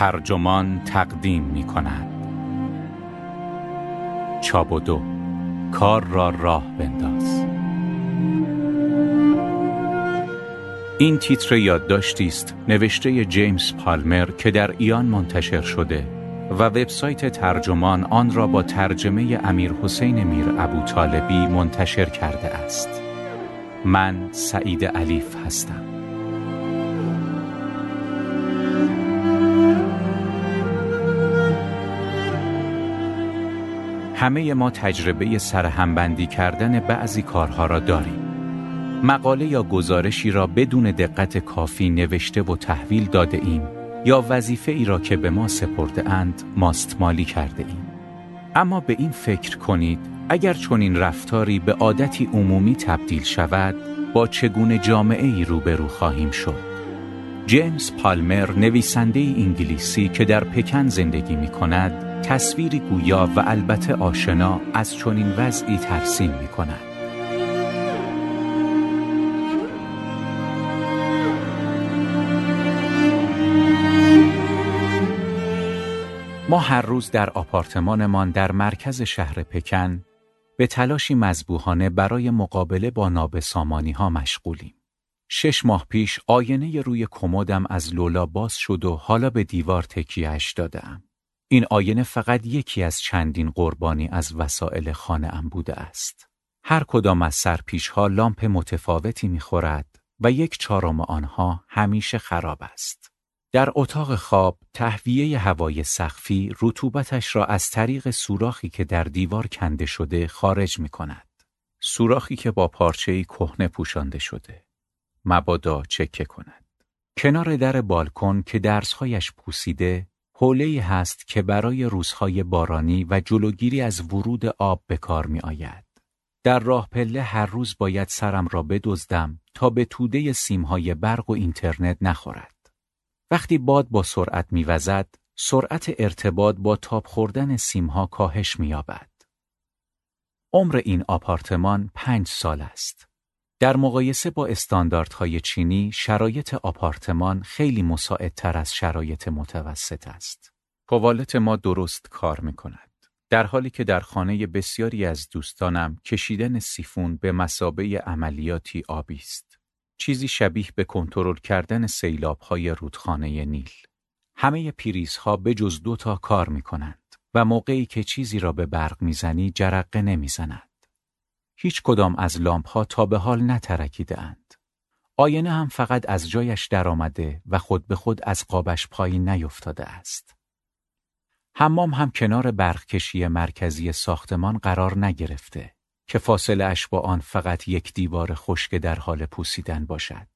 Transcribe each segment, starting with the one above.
ترجمان تقدیم می کند چاب و دو. کار را راه بنداز. این تیتر یادداشتی است نوشته جیمز پالمر که در ایان منتشر شده و وبسایت ترجمان آن را با ترجمه امیر حسین میر ابو طالبی منتشر کرده است. من سعید علیف هستم. همه ما تجربه سرهمبندی کردن بعضی کارها را داریم. مقاله یا گزارشی را بدون دقت کافی نوشته و تحویل داده ایم یا وظیفه ای را که به ما سپرده اند ماستمالی کرده ایم. اما به این فکر کنید اگر چنین رفتاری به عادتی عمومی تبدیل شود با چگونه جامعه ای روبرو خواهیم شد. جیمز پالمر نویسنده انگلیسی که در پکن زندگی می کند تصویری گویا و البته آشنا از چنین وضعی ترسیم می کند. ما هر روز در آپارتمانمان در مرکز شهر پکن به تلاشی مذبوحانه برای مقابله با نابسامانی ها مشغولیم. شش ماه پیش آینه روی کمدم از لولا باز شد و حالا به دیوار تکیهش دادم. این آینه فقط یکی از چندین قربانی از وسایل خانه ام بوده است. هر کدام از سرپیش ها لامپ متفاوتی می‌خورد و یک چهارم آنها همیشه خراب است. در اتاق خواب تهویه هوای سقفی رطوبتش را از طریق سوراخی که در دیوار کنده شده خارج می کند. سوراخی که با پارچه‌ای کهنه پوشانده شده. مبادا چکه کند. کنار در بالکن که درسهایش پوسیده حوله هست که برای روزهای بارانی و جلوگیری از ورود آب به کار می آید. در راه پله هر روز باید سرم را بدزدم تا به توده سیمهای برق و اینترنت نخورد. وقتی باد با سرعت میوزد، سرعت ارتباط با تاب خوردن سیمها کاهش می‌یابد. عمر این آپارتمان پنج سال است. در مقایسه با استانداردهای چینی شرایط آپارتمان خیلی مساعدتر از شرایط متوسط است. توالت ما درست کار می کند. در حالی که در خانه بسیاری از دوستانم کشیدن سیفون به مسابه عملیاتی آبی است. چیزی شبیه به کنترل کردن سیلابهای رودخانه نیل. همه پریزها به جز دو تا کار می کنند و موقعی که چیزی را به برق می‌زنی جرقه نمی‌زند. هیچ کدام از لامپ ها تا به حال نترکیده اند. آینه هم فقط از جایش درآمده و خود به خود از قابش پایین نیفتاده است. حمام هم کنار برقکشی مرکزی ساختمان قرار نگرفته که فاصله اش با آن فقط یک دیوار خشک در حال پوسیدن باشد.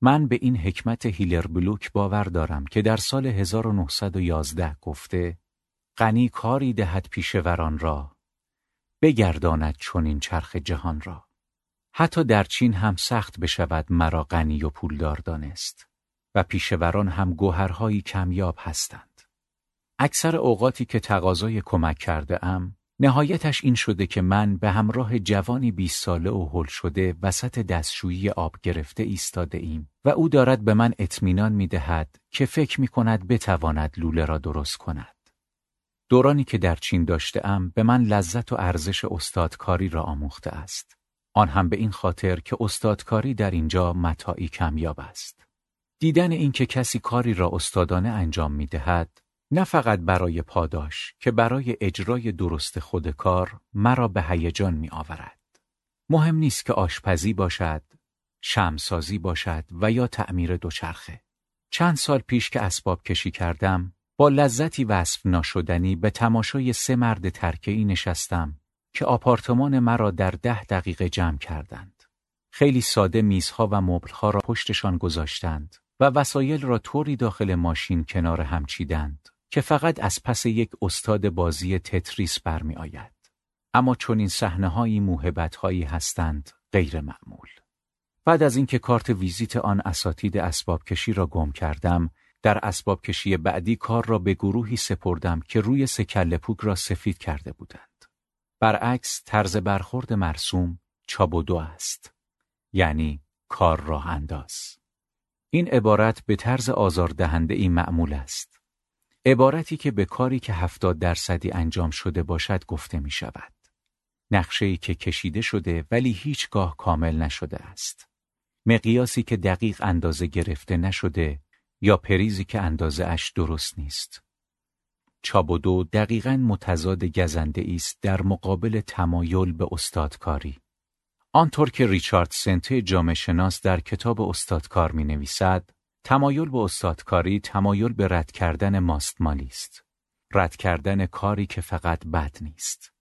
من به این حکمت هیلر بلوک باور دارم که در سال 1911 گفته غنی کاری دهد پیشوران را بگرداند چنین چرخ جهان را حتی در چین هم سخت بشود مرا غنی و پولدار دانست و پیشوران هم گوهرهایی کمیاب هستند اکثر اوقاتی که تقاضای کمک کرده ام نهایتش این شده که من به همراه جوانی 20 ساله و هل شده وسط دستشویی آب گرفته ایستاده ایم و او دارد به من اطمینان می دهد که فکر می کند بتواند لوله را درست کند. دورانی که در چین داشته ام به من لذت و ارزش استادکاری را آموخته است. آن هم به این خاطر که استادکاری در اینجا متاعی کمیاب است. دیدن اینکه کسی کاری را استادانه انجام می دهد، نه فقط برای پاداش که برای اجرای درست خود کار مرا به هیجان می آورد. مهم نیست که آشپزی باشد، شمسازی باشد و یا تعمیر دوچرخه. چند سال پیش که اسباب کشی کردم، با لذتی وصف ناشدنی به تماشای سه مرد ترکه‌ای نشستم که آپارتمان مرا در ده دقیقه جمع کردند. خیلی ساده میزها و مبلها را پشتشان گذاشتند و وسایل را طوری داخل ماشین کنار هم چیدند که فقط از پس یک استاد بازی تتریس برمی آید. اما چون این صحنه هایی موهبت هایی هستند غیر معمول. بعد از اینکه کارت ویزیت آن اساتید اسباب کشی را گم کردم در اسباب کشی بعدی کار را به گروهی سپردم که روی سکل پوک را سفید کرده بودند. برعکس طرز برخورد مرسوم چابودو است. یعنی کار راه انداز. این عبارت به طرز آزاردهنده ای معمول است. عبارتی که به کاری که هفتاد درصدی انجام شده باشد گفته می شود. نقشه ای که کشیده شده ولی هیچگاه کامل نشده است. مقیاسی که دقیق اندازه گرفته نشده یا پریزی که اندازه اش درست نیست. چابودو دقیقا متضاد گزنده است در مقابل تمایل به استادکاری. آنطور که ریچارد سنته جامعه شناس در کتاب استادکار می نویسد، تمایل به استادکاری تمایل به رد کردن ماستمالی است. رد کردن کاری که فقط بد نیست.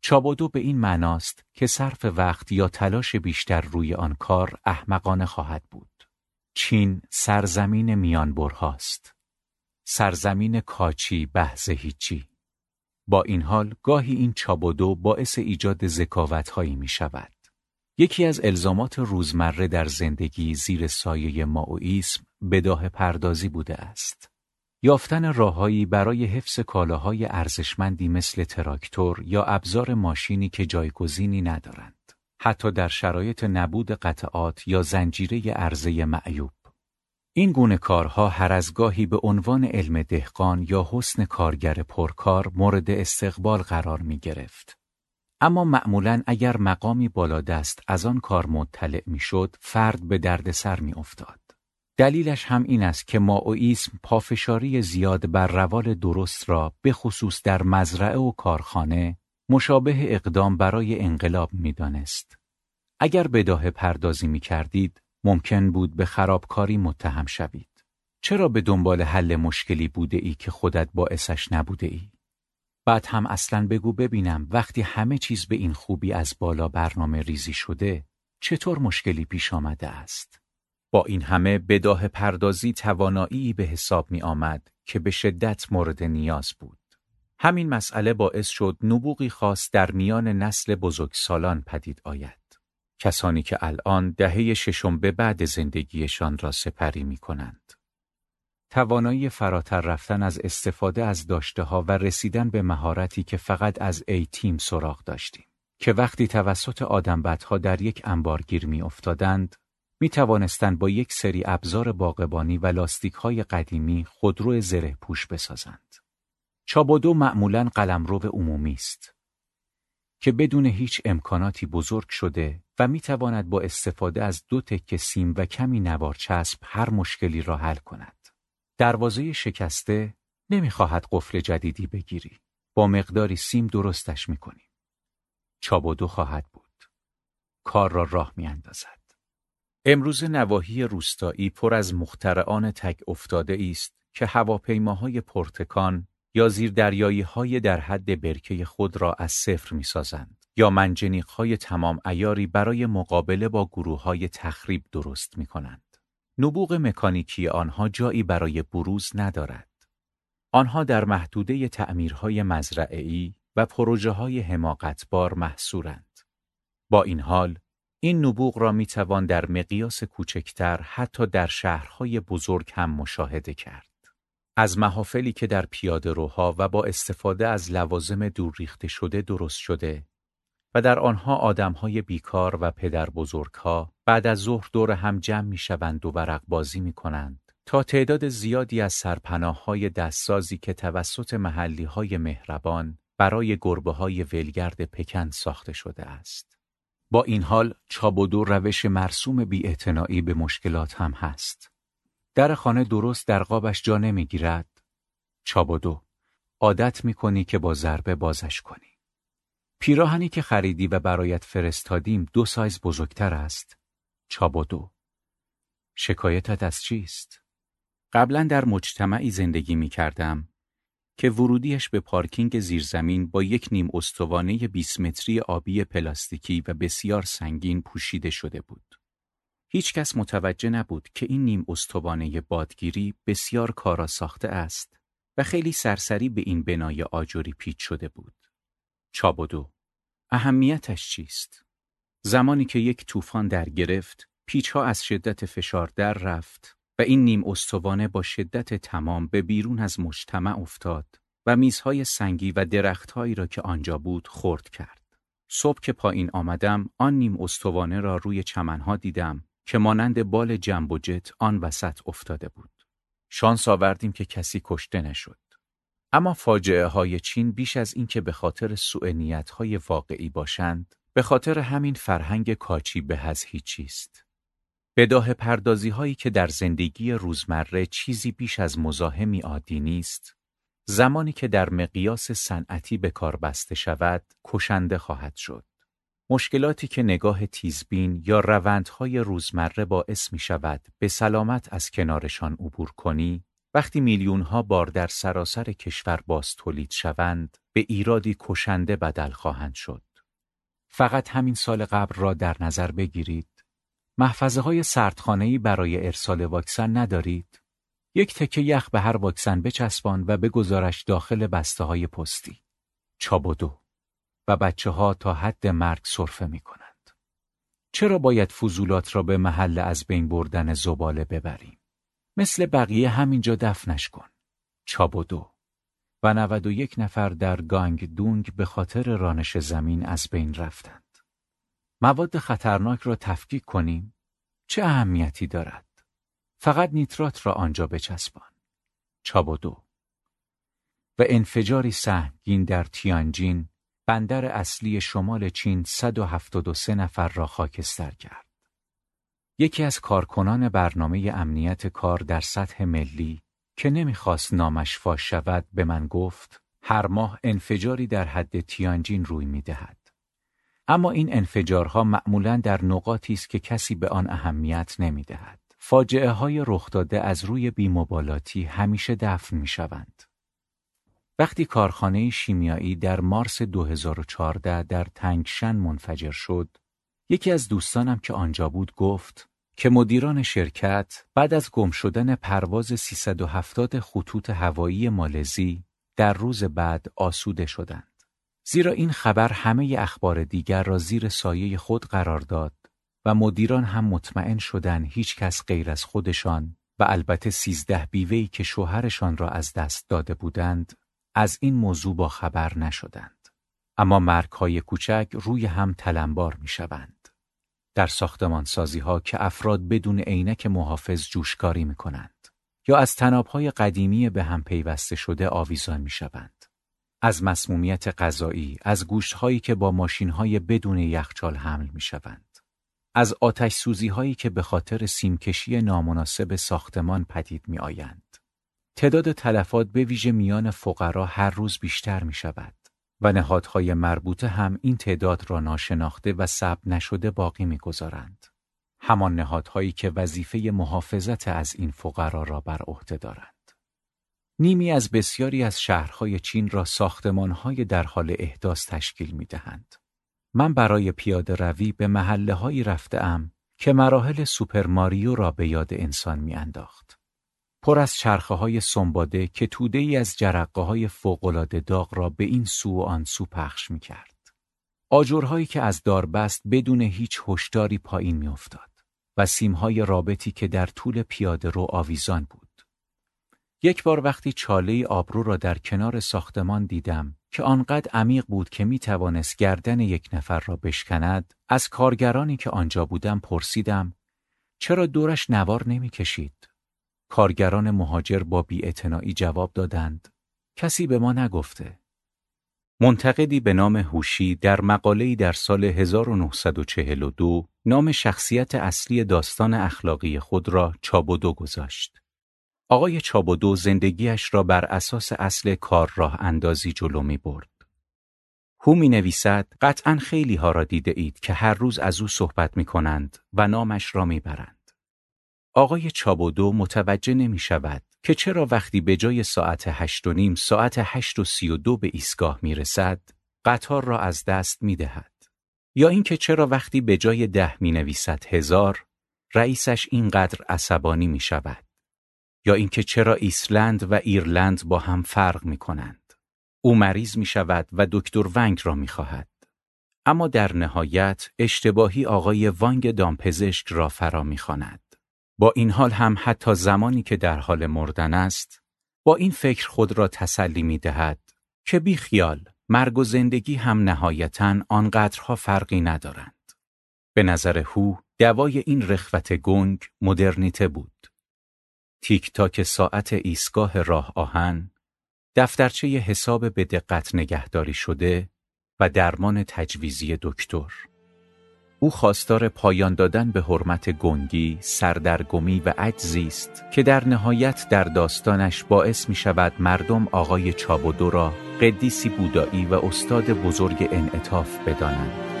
چابودو به این معناست که صرف وقت یا تلاش بیشتر روی آن کار احمقانه خواهد بود. چین سرزمین میانبرهاست. سرزمین کاچی بحث هیچی. با این حال گاهی این چابودو باعث ایجاد ذکاوتهایی می شود. یکی از الزامات روزمره در زندگی زیر سایه ماویسم بداه پردازی بوده است. یافتن راههایی برای حفظ کالاهای ارزشمندی مثل تراکتور یا ابزار ماشینی که جایگزینی ندارند. حتی در شرایط نبود قطعات یا زنجیره عرضه معیوب. این گونه کارها هر از گاهی به عنوان علم دهقان یا حسن کارگر پرکار مورد استقبال قرار می گرفت. اما معمولا اگر مقامی بالادست از آن کار مطلع می‌شد فرد به دردسر می افتاد. دلیلش هم این است که ماویسم پافشاری زیاد بر روال درست را به خصوص در مزرعه و کارخانه مشابه اقدام برای انقلاب می‌دانست. اگر بداه پردازی می کردید ممکن بود به خرابکاری متهم شوید. چرا به دنبال حل مشکلی بوده ای که خودت باعثش نبوده ای؟ بعد هم اصلا بگو ببینم وقتی همه چیز به این خوبی از بالا برنامه ریزی شده چطور مشکلی پیش آمده است؟ با این همه بداه پردازی توانایی به حساب می آمد که به شدت مورد نیاز بود. همین مسئله باعث شد نبوغی خاص در میان نسل بزرگسالان پدید آید. کسانی که الان دهه ششم به بعد زندگیشان را سپری می کنند. توانایی فراتر رفتن از استفاده از داشته ها و رسیدن به مهارتی که فقط از ای تیم سراغ داشتیم که وقتی توسط آدمبدها در یک انبارگیر می افتادند می توانستند با یک سری ابزار باغبانی و لاستیک های قدیمی خودرو زره پوش بسازند. چابودو معمولا قلمرو عمومی است که بدون هیچ امکاناتی بزرگ شده و می تواند با استفاده از دو تکه سیم و کمی نوار چسب هر مشکلی را حل کند. دروازه شکسته نمی‌خواهد قفل جدیدی بگیری. با مقداری سیم درستش می‌کنی. چابودو خواهد بود. کار را راه میاندازد. امروز نواحی روستایی پر از مخترعان تک افتاده است که هواپیماهای پرتکان یا زیر دریایی های در حد برکه خود را از صفر می سازند یا منجنیق های تمام ایاری برای مقابله با گروه های تخریب درست می کنند. نبوغ مکانیکی آنها جایی برای بروز ندارد. آنها در محدوده تعمیرهای مزرعه‌ای و پروژه های حماقتبار محصورند. با این حال، این نبوغ را می توان در مقیاس کوچکتر حتی در شهرهای بزرگ هم مشاهده کرد. از محافلی که در پیاده روها و با استفاده از لوازم دور ریخته شده درست شده و در آنها آدمهای بیکار و پدر بزرگها بعد از ظهر دور هم جمع می شوند و ورق بازی می کنند تا تعداد زیادی از سرپناه های دستسازی که توسط محلی های مهربان برای گربه های ولگرد پکن ساخته شده است. با این حال چابودو روش مرسوم بی به مشکلات هم هست. در خانه درست در قابش جا نمی‌گیرد. چابودو عادت می کنی که با ضربه بازش کنی. پیراهنی که خریدی و برایت فرستادیم دو سایز بزرگتر است. چابودو. شکایتت از چیست؟ قبلا در مجتمعی زندگی می کردم که ورودیش به پارکینگ زیرزمین با یک نیم استوانه 20 متری آبی پلاستیکی و بسیار سنگین پوشیده شده بود. هیچ کس متوجه نبود که این نیم استوانه بادگیری بسیار کارا ساخته است و خیلی سرسری به این بنای آجوری پیچ شده بود. چابودو اهمیتش چیست؟ زمانی که یک طوفان در گرفت، پیچها از شدت فشار در رفت و این نیم استوانه با شدت تمام به بیرون از مجتمع افتاد و میزهای سنگی و درختهایی را که آنجا بود خورد کرد. صبح که پایین آمدم آن نیم استوانه را روی چمنها دیدم که مانند بال جنب و جت آن وسط افتاده بود. شانس آوردیم که کسی کشته نشد. اما فاجعه های چین بیش از اینکه به خاطر سوء نیت های واقعی باشند، به خاطر همین فرهنگ کاچی به از هیچیست. بداه پردازی هایی که در زندگی روزمره چیزی بیش از مزاحمی عادی نیست، زمانی که در مقیاس صنعتی به کار بسته شود، کشنده خواهد شد. مشکلاتی که نگاه تیزبین یا روندهای روزمره باعث می شود به سلامت از کنارشان عبور کنی، وقتی میلیون ها بار در سراسر کشور باز تولید شوند، به ایرادی کشنده بدل خواهند شد. فقط همین سال قبل را در نظر بگیرید. محفظه های سردخانه‌ای برای ارسال واکسن ندارید؟ یک تکه یخ به هر واکسن بچسبان و بگذارش داخل بسته های پستی. چابدو و بچه ها تا حد مرگ صرفه می کنند. چرا باید فضولات را به محل از بین بردن زباله ببریم؟ مثل بقیه همینجا دفنش کن. چابدو و 91 نفر در گانگ دونگ به خاطر رانش زمین از بین رفتند. مواد خطرناک را تفکیک کنیم چه اهمیتی دارد؟ فقط نیترات را آنجا بچسبان. چابدو و انفجاری سهمگین در تیانجین بندر اصلی شمال چین 173 نفر را خاکستر کرد. یکی از کارکنان برنامه امنیت کار در سطح ملی که نمی‌خواست نامش فاش شود به من گفت هر ماه انفجاری در حد تیانجین روی می‌دهد. اما این انفجارها معمولا در نقاطی است که کسی به آن اهمیت نمی‌دهد. فاجعه های رخ داده از روی بیمبالاتی همیشه دفن می شوند. وقتی کارخانه شیمیایی در مارس 2014 در تنگشن منفجر شد، یکی از دوستانم که آنجا بود گفت که مدیران شرکت بعد از گم شدن پرواز 370 خطوط هوایی مالزی در روز بعد آسوده شدند. زیرا این خبر همه اخبار دیگر را زیر سایه خود قرار داد و مدیران هم مطمئن شدند هیچ کس غیر از خودشان و البته سیزده بیوهی که شوهرشان را از دست داده بودند از این موضوع با خبر نشدند. اما مرگ های کوچک روی هم تلمبار می شوند. در ساختمان سازی ها که افراد بدون عینک محافظ جوشکاری می کنند یا از های قدیمی به هم پیوسته شده آویزان می شوند. از مسمومیت غذایی، از گوشت هایی که با ماشین های بدون یخچال حمل می شوند. از آتش سوزی هایی که به خاطر سیمکشی نامناسب ساختمان پدید می آیند. تعداد تلفات به ویژه میان فقرا هر روز بیشتر می شود و نهادهای مربوطه هم این تعداد را ناشناخته و ثبت نشده باقی می‌گذارند. همان نهادهایی که وظیفه محافظت از این فقرا را بر عهده دارند. نیمی از بسیاری از شهرهای چین را ساختمانهای در حال احداث تشکیل می دهند. من برای پیاده روی به محله هایی رفته که مراحل سوپر ماریو را به یاد انسان می انداخت. پر از چرخه های سنباده که توده ای از جرقه های فوقلاده داغ را به این سو و آن سو پخش می کرد. آجرهایی که از داربست بدون هیچ هشداری پایین می افتاد و سیمهای رابطی که در طول پیاده رو آویزان بود. یک بار وقتی چاله آبرو را در کنار ساختمان دیدم که آنقدر عمیق بود که می توانست گردن یک نفر را بشکند از کارگرانی که آنجا بودم پرسیدم چرا دورش نوار نمی کشید؟ کارگران مهاجر با بیاعتنایی جواب دادند کسی به ما نگفته منتقدی به نام هوشی در مقاله‌ای در سال 1942 نام شخصیت اصلی داستان اخلاقی خود را چابودو گذاشت. آقای چابودو زندگیش را بر اساس اصل کار راه اندازی جلو می برد. هو می نویسد قطعا خیلی ها را دیده اید که هر روز از او صحبت می کنند و نامش را می برند. آقای چابودو متوجه نمی شود که چرا وقتی به جای ساعت هشت و نیم ساعت هشت و سی و دو به ایستگاه می رسد قطار را از دست می دهد. یا اینکه چرا وقتی به جای ده می نویسد هزار رئیسش اینقدر عصبانی می شود. یا اینکه چرا ایسلند و ایرلند با هم فرق می کنند. او مریض می شود و دکتر ونگ را می خواهد. اما در نهایت اشتباهی آقای وانگ دامپزشک را فرا می. با این حال هم حتی زمانی که در حال مردن است با این فکر خود را تسلی می دهد که بی خیال مرگ و زندگی هم نهایتا آنقدرها فرقی ندارند. به نظر هو دوای این رخوت گنگ مدرنیته بود. تیک تاک ساعت ایستگاه راه آهن دفترچه حساب به دقت نگهداری شده و درمان تجویزی دکتر. او خواستار پایان دادن به حرمت گنگی، سردرگمی و عجزی است که در نهایت در داستانش باعث می شود مردم آقای چابودو را قدیسی بودایی و استاد بزرگ انعطاف بدانند.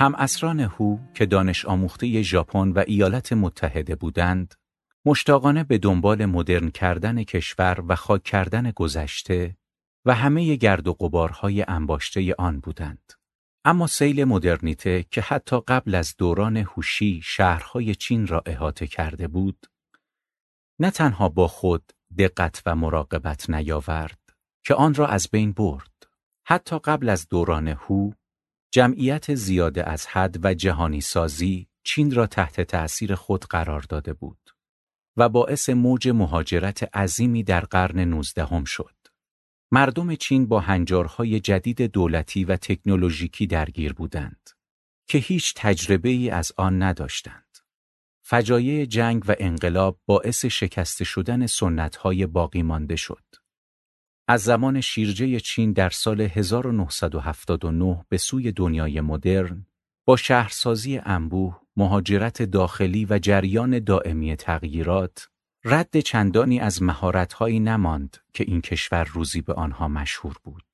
هم اسران هو که دانش آموخته ژاپن و ایالات متحده بودند، مشتاقانه به دنبال مدرن کردن کشور و خاک کردن گذشته و همه گرد و قبارهای انباشته آن بودند. اما سیل مدرنیته که حتی قبل از دوران هوشی شهرهای چین را احاطه کرده بود، نه تنها با خود دقت و مراقبت نیاورد که آن را از بین برد. حتی قبل از دوران هو جمعیت زیاده از حد و جهانی سازی چین را تحت تأثیر خود قرار داده بود و باعث موج مهاجرت عظیمی در قرن نوزدهم شد. مردم چین با هنجارهای جدید دولتی و تکنولوژیکی درگیر بودند که هیچ تجربه ای از آن نداشتند. فجایع جنگ و انقلاب باعث شکسته شدن سنتهای باقی مانده شد. از زمان شیرجه چین در سال 1979 به سوی دنیای مدرن با شهرسازی انبوه، مهاجرت داخلی و جریان دائمی تغییرات رد چندانی از مهارتهایی نماند که این کشور روزی به آنها مشهور بود.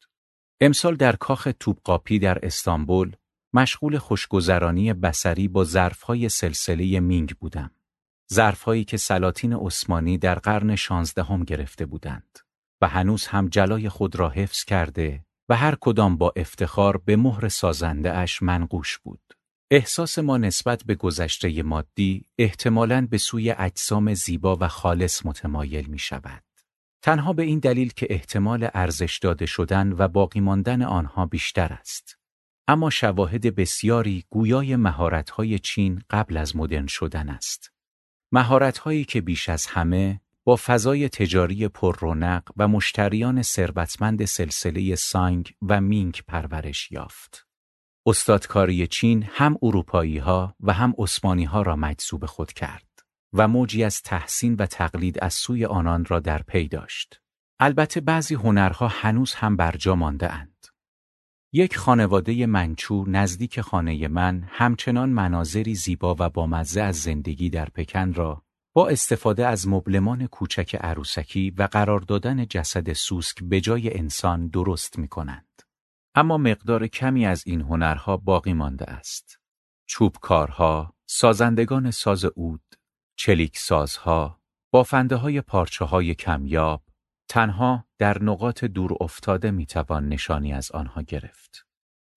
امسال در کاخ توبقاپی در استانبول مشغول خوشگذرانی بسری با ظرفهای سلسله مینگ بودم. ظرفهایی که سلاطین عثمانی در قرن شانزدهم گرفته بودند. و هنوز هم جلای خود را حفظ کرده و هر کدام با افتخار به مهر سازنده اش منقوش بود. احساس ما نسبت به گذشته مادی احتمالاً به سوی اجسام زیبا و خالص متمایل می شود. تنها به این دلیل که احتمال ارزش داده شدن و باقی ماندن آنها بیشتر است. اما شواهد بسیاری گویای مهارت‌های چین قبل از مدرن شدن است. مهارت‌هایی که بیش از همه با فضای تجاری پررونق و مشتریان ثروتمند سلسله سانگ و مینگ پرورش یافت. استادکاری چین هم اروپایی ها و هم عثمانی ها را مجذوب خود کرد و موجی از تحسین و تقلید از سوی آنان را در پی داشت. البته بعضی هنرها هنوز هم برجا مانده اند. یک خانواده منچو نزدیک خانه من همچنان مناظری زیبا و بامزه از زندگی در پکن را با استفاده از مبلمان کوچک عروسکی و قرار دادن جسد سوسک به جای انسان درست می کنند. اما مقدار کمی از این هنرها باقی مانده است. چوبکارها، سازندگان ساز اود، چلیک سازها، بافنده های پارچه های کمیاب، تنها در نقاط دور افتاده می توان نشانی از آنها گرفت.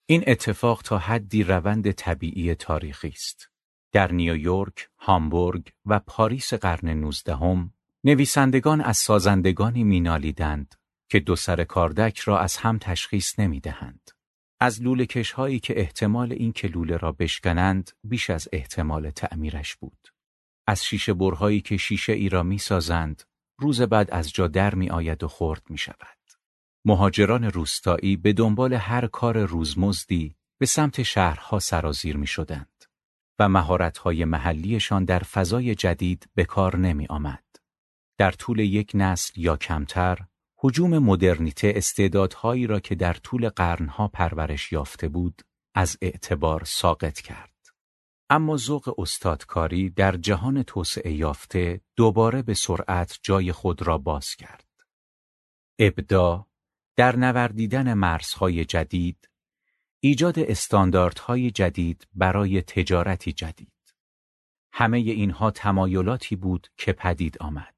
این اتفاق تا حدی روند طبیعی تاریخی است. در نیویورک، هامبورگ و پاریس قرن نوزدهم نویسندگان از سازندگانی مینالیدند که دو سر کاردک را از هم تشخیص نمی‌دهند. از لوله هایی که احتمال این که لوله را بشکنند بیش از احتمال تعمیرش بود. از شیشه برهایی که شیشه ای را می سازند، روز بعد از جا در می آید و خورد می شود. مهاجران روستایی به دنبال هر کار روزمزدی به سمت شهرها سرازیر می شدند. و مهارت‌های محلیشان در فضای جدید به کار نمی آمد. در طول یک نسل یا کمتر، حجوم مدرنیته استعدادهایی را که در طول قرنها پرورش یافته بود، از اعتبار ساقط کرد. اما ذوق استادکاری در جهان توسعه یافته دوباره به سرعت جای خود را باز کرد. ابدا در نوردیدن مرزهای جدید ایجاد استانداردهای جدید برای تجارتی جدید. همه اینها تمایلاتی بود که پدید آمد.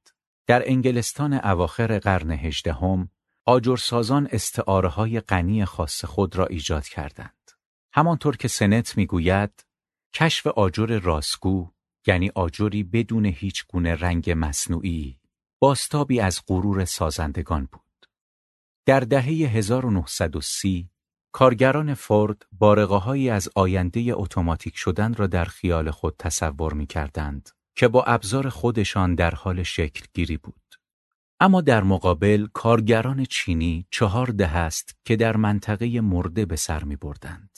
در انگلستان اواخر قرن هجدهم آجرسازان استعاره های غنی خاص خود را ایجاد کردند. همانطور که سنت می‌گوید کشف آجر راسگو یعنی آجری بدون هیچ گونه رنگ مصنوعی باستابی از غرور سازندگان بود. در دهه 1930 کارگران فورد بارقههایی از آینده اتوماتیک شدن را در خیال خود تصور می کردند که با ابزار خودشان در حال شکل گیری بود. اما در مقابل کارگران چینی چهار ده است که در منطقه مرده به سر می بردند.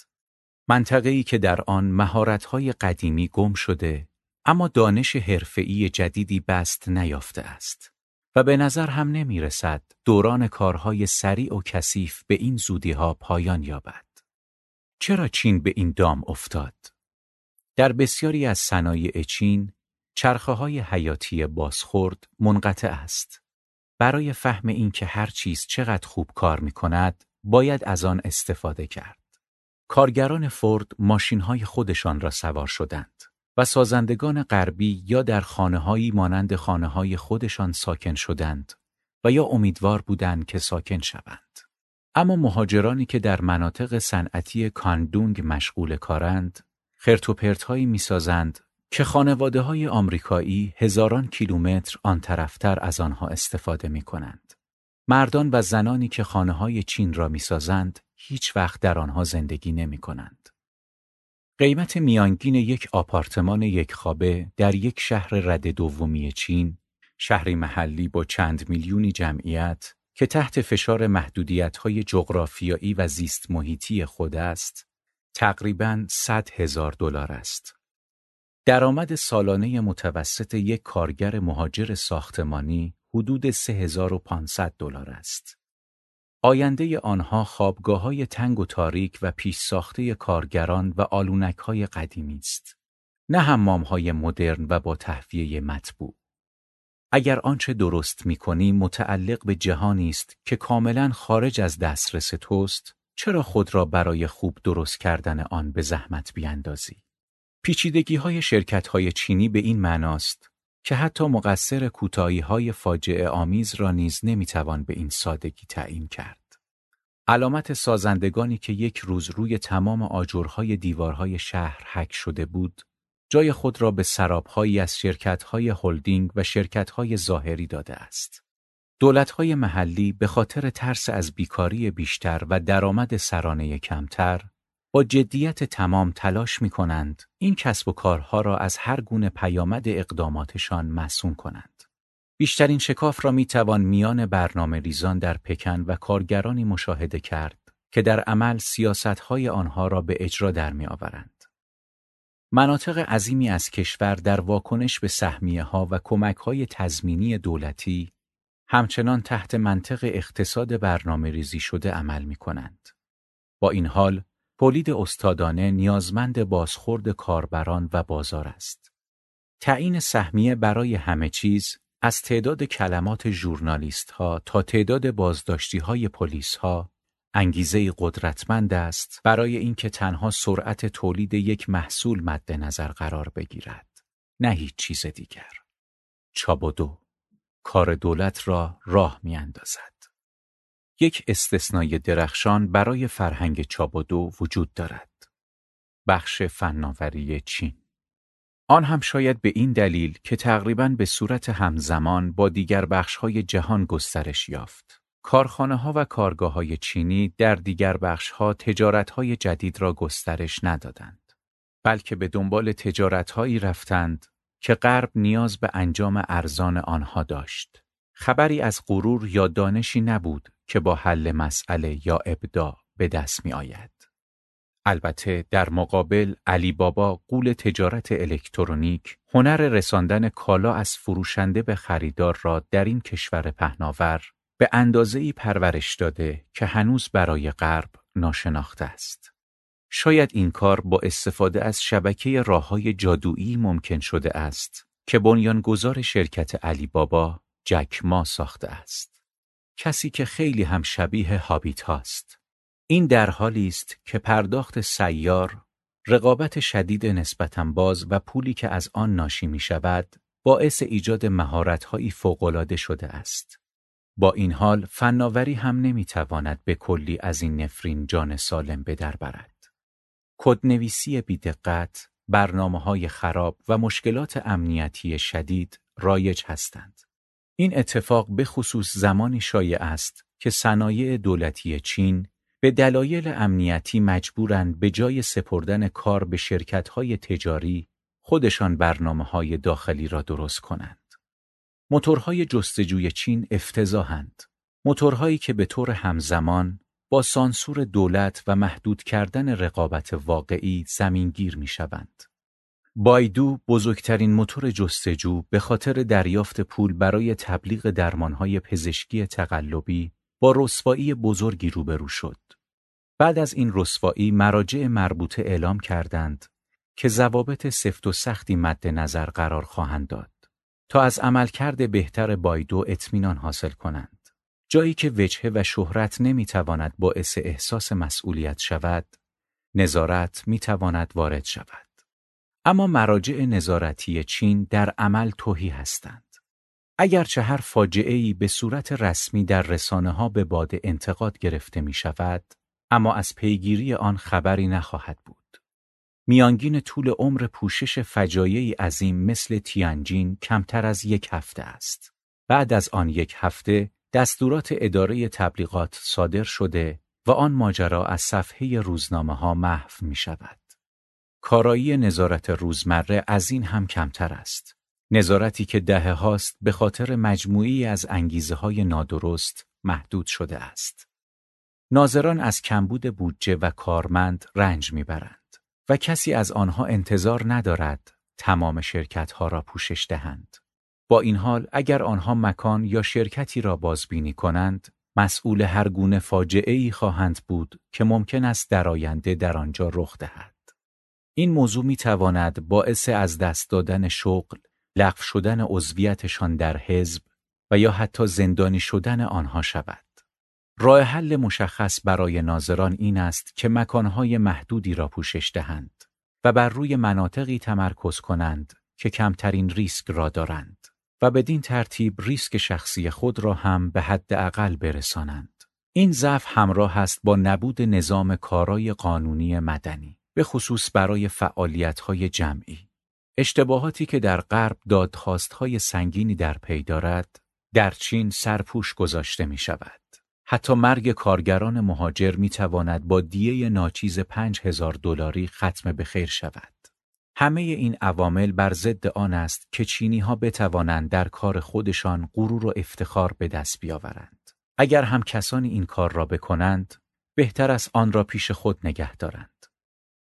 منطقه‌ای که در آن مهارت‌های قدیمی گم شده اما دانش حرفه‌ای جدیدی بست نیافته است و به نظر هم نمی رسد دوران کارهای سریع و کثیف به این زودیها پایان یابد. چرا چین به این دام افتاد؟ در بسیاری از صنایع چین چرخه های حیاتی بازخورد منقطع است. برای فهم اینکه هر چیز چقدر خوب کار می کند، باید از آن استفاده کرد. کارگران فورد ماشین های خودشان را سوار شدند و سازندگان غربی یا در خانههایی مانند خانه های خودشان ساکن شدند و یا امیدوار بودند که ساکن شوند. اما مهاجرانی که در مناطق صنعتی کاندونگ مشغول کارند، خرتوپرتهایی می‌سازند که خانواده های آمریکایی هزاران کیلومتر آن طرفتر از آنها استفاده می کنند. مردان و زنانی که خانه های چین را می سازند هیچ وقت در آنها زندگی نمی کنند. قیمت میانگین یک آپارتمان یک خوابه در یک شهر رد دومی چین، شهری محلی با چند میلیونی جمعیت که تحت فشار محدودیت های جغرافیایی و زیست محیطی خود است، تقریباً 100 هزار دلار است. درآمد سالانه متوسط یک کارگر مهاجر ساختمانی حدود 3500 دلار است. آینده آنها خوابگاه های تنگ و تاریک و پیش ساخته کارگران و آلونک های قدیمی است. نه همام های مدرن و با تهویه مطبوع. اگر آنچه درست می کنی متعلق به جهانی است که کاملا خارج از دسترس توست، چرا خود را برای خوب درست کردن آن به زحمت بیاندازی؟ پیچیدگی های شرکت های چینی به این معناست که حتی مقصر کوتاهی های فاجعه آمیز را نیز نمی‌توان به این سادگی تعیین کرد. علامت سازندگانی که یک روز روی تمام آجرهای دیوارهای شهر حک شده بود، جای خود را به سرابهایی از شرکتهای هلدینگ و شرکتهای ظاهری داده است. دولتهای محلی به خاطر ترس از بیکاری بیشتر و درآمد سرانه کمتر با جدیت تمام تلاش می کنند این کسب و کارها را از هر گونه پیامد اقداماتشان مسون کنند. بیشترین شکاف را می توان میان برنامه ریزان در پکن و کارگرانی مشاهده کرد که در عمل سیاستهای آنها را به اجرا در می آورند. مناطق عظیمی از کشور در واکنش به سهمیه ها و کمک های تزمینی دولتی همچنان تحت منطق اقتصاد برنامه ریزی شده عمل می کنند. با این حال تولید استادانه نیازمند بازخورد کاربران و بازار است. تعیین سهمیه برای همه چیز از تعداد کلمات ژورنالیست ها تا تعداد بازداشتی های پلیس ها انگیزه قدرتمند است برای اینکه تنها سرعت تولید یک محصول مد نظر قرار بگیرد نه هیچ چیز دیگر چابودو کار دولت را راه می اندازد. یک استثنای درخشان برای فرهنگ چابودو وجود دارد. بخش فناوری چین آن هم شاید به این دلیل که تقریبا به صورت همزمان با دیگر بخشهای جهان گسترش یافت. کارخانه ها و کارگاه های چینی در دیگر بخش ها تجارت های جدید را گسترش ندادند. بلکه به دنبال تجارت هایی رفتند که غرب نیاز به انجام ارزان آنها داشت. خبری از غرور یا دانشی نبود که با حل مسئله یا ابدا به دست می آید. البته در مقابل علی بابا قول تجارت الکترونیک هنر رساندن کالا از فروشنده به خریدار را در این کشور پهناور به اندازه ای پرورش داده که هنوز برای غرب ناشناخته است. شاید این کار با استفاده از شبکه راه های جادویی ممکن شده است که بنیانگذار شرکت علی بابا جک ما ساخته است. کسی که خیلی هم شبیه هابیت هاست. این در حالی است که پرداخت سیار، رقابت شدید نسبتا باز و پولی که از آن ناشی می شود، باعث ایجاد مهارت‌هایی فوق‌العاده شده است. با این حال فناوری هم نمی‌تواند به کلی از این نفرین جان سالم به در برد. کدنویسی بیدقت، برنامه های خراب و مشکلات امنیتی شدید رایج هستند. این اتفاق به خصوص زمانی شایع است که صنایع دولتی چین به دلایل امنیتی مجبورند به جای سپردن کار به شرکت‌های تجاری خودشان برنامه های داخلی را درست کنند. موتورهای جستجوی چین افتضاحند. موتورهایی که به طور همزمان با سانسور دولت و محدود کردن رقابت واقعی زمینگیر می شوند. بایدو بزرگترین موتور جستجو به خاطر دریافت پول برای تبلیغ درمانهای پزشکی تقلبی با رسوایی بزرگی روبرو شد. بعد از این رسوایی مراجع مربوطه اعلام کردند که ضوابط سفت و سختی مد نظر قرار خواهند داد تا از عملکرد بهتر بایدو اطمینان حاصل کنند. جایی که وجهه و شهرت نمی‌تواند باعث احساس مسئولیت شود، نظارت می‌تواند وارد شود. اما مراجع نظارتی چین در عمل توهی هستند. اگرچه هر فاجعه به صورت رسمی در رسانه ها به باد انتقاد گرفته می شود، اما از پیگیری آن خبری نخواهد بود. میانگین طول عمر پوشش فجایعی عظیم مثل تیانجین کمتر از یک هفته است. بعد از آن یک هفته دستورات اداره تبلیغات صادر شده و آن ماجرا از صفحه روزنامه ها محو می شود. کارایی نظارت روزمره از این هم کمتر است. نظارتی که دهه هاست به خاطر مجموعی از انگیزه های نادرست محدود شده است. ناظران از کمبود بودجه و کارمند رنج می‌برند و کسی از آنها انتظار ندارد تمام شرکت ها را پوشش دهند. با این حال اگر آنها مکان یا شرکتی را بازبینی کنند، مسئول هر گونه فاجعه ای خواهند بود که ممکن است در آینده در آنجا رخ دهد. این موضوع می تواند باعث از دست دادن شغل، لغو شدن عضویتشان در حزب و یا حتی زندانی شدن آنها شود. راه حل مشخص برای ناظران این است که مکانهای محدودی را پوشش دهند و بر روی مناطقی تمرکز کنند که کمترین ریسک را دارند و بدین ترتیب ریسک شخصی خود را هم به حد اقل برسانند. این ضعف همراه است با نبود نظام کارای قانونی مدنی. به خصوص برای فعالیت‌های جمعی. اشتباهاتی که در غرب دادخواست‌های سنگینی در پی دارد، در چین سرپوش گذاشته می شود. حتی مرگ کارگران مهاجر می تواند با دیه ناچیز پنج هزار دلاری ختم به خیر شود. همه این عوامل بر ضد آن است که چینی ها بتوانند در کار خودشان غرور و افتخار به دست بیاورند. اگر هم کسانی این کار را بکنند، بهتر است آن را پیش خود نگه دارند.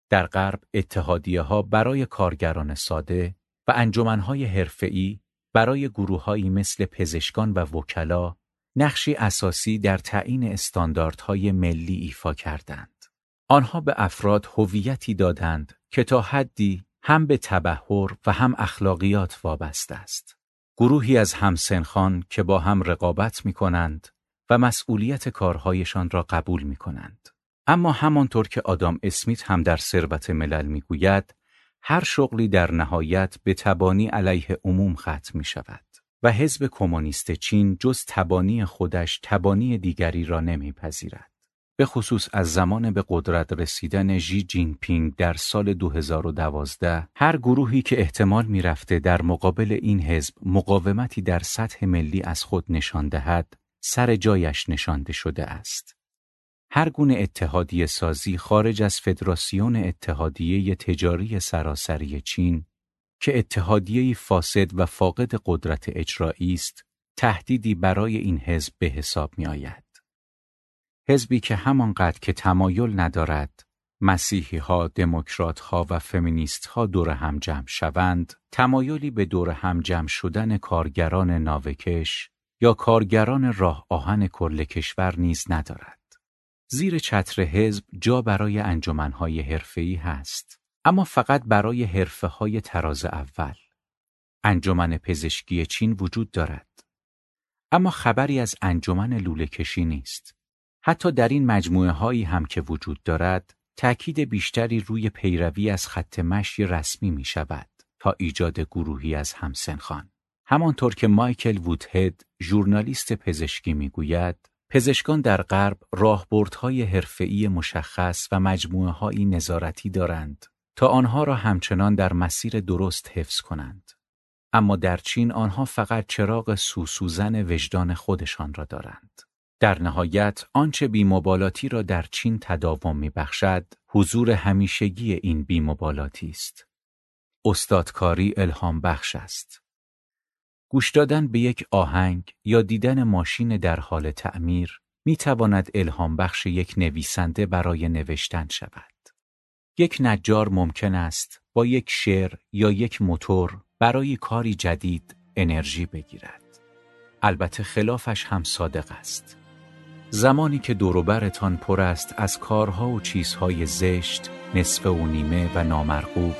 در غرب اتحادیه ها برای کارگران ساده و انجمنهای حرفه‌ای برای گروههایی مثل پزشکان و وکلا نقشی اساسی در تعیین استانداردهای ملی ایفا کردند. آنها به افراد هویتی دادند که تا حدی هم به تبهر و هم اخلاقیات وابسته است. گروهی از همسنخان که با هم رقابت می کنند و مسئولیت کارهایشان را قبول می کنند. اما همانطور که آدام اسمیت هم در ثروت ملل می‌گوید هر شغلی در نهایت به تبانی علیه عموم ختم می شود و حزب کمونیست چین جز تبانی خودش تبانی دیگری را نمیپذیرد. به خصوص از زمان به قدرت رسیدن ژی جین پینگ در سال 2012 هر گروهی که احتمال می‌رفته در مقابل این حزب مقاومتی در سطح ملی از خود نشان دهد سر جایش نشانده شده است. هر گونه اتحادیه سازی خارج از فدراسیون اتحادیه تجاری سراسری چین که اتحادیه فاسد و فاقد قدرت اجرایی است تهدیدی برای این حزب به حساب می آید. حزبی که همانقدر که تمایل ندارد مسیحی ها، دموکرات ها و فمینیست ها دور هم جمع شوند، تمایلی به دور هم جمع شدن کارگران ناوکش یا کارگران راه آهن کل کشور نیز ندارد. زیر چتر حزب جا برای انجمنهای حرفه‌ای هست. اما فقط برای حرفه های تراز اول. انجمن پزشکی چین وجود دارد. اما خبری از انجمن لوله کشی نیست. حتی در این مجموعه هایی هم که وجود دارد تأکید بیشتری روی پیروی از خط مشی رسمی می شود تا ایجاد گروهی از همسنخان. همانطور که مایکل وودهد ژورنالیست پزشکی می‌گوید پزشکان در غرب راهبردهای حرفه‌ای مشخص و مجموعه‌هایی نظارتی دارند تا آنها را همچنان در مسیر درست حفظ کنند. اما در چین آنها فقط چراغ سوسوزن وجدان خودشان را دارند. در نهایت آنچه بیمبالاتی را در چین تداوم میبخشد حضور همیشگی این بیمبالاتی است. استادکاری الهام بخش است. گوش دادن به یک آهنگ یا دیدن ماشین در حال تعمیر می تواند الهام بخش یک نویسنده برای نوشتن شود. یک نجار ممکن است با یک شعر یا یک موتور برای کاری جدید انرژی بگیرد. البته خلافش هم صادق است. زمانی که دوروبرتان پر است از کارها و چیزهای زشت، نصف و نیمه و نامرغوب،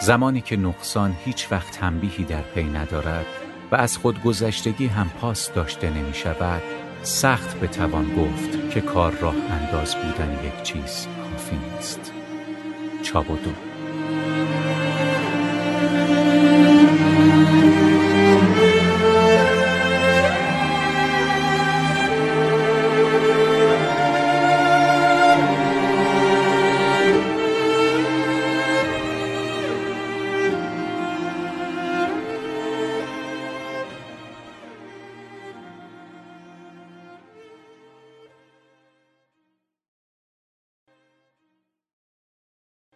زمانی که نقصان هیچ وقت تنبیهی در پی ندارد و از خودگذشتگی هم پاس داشته نمی شود، سخت بتوان گفت که کار راه انداز بودن یک چیز کافی نیست. چابودو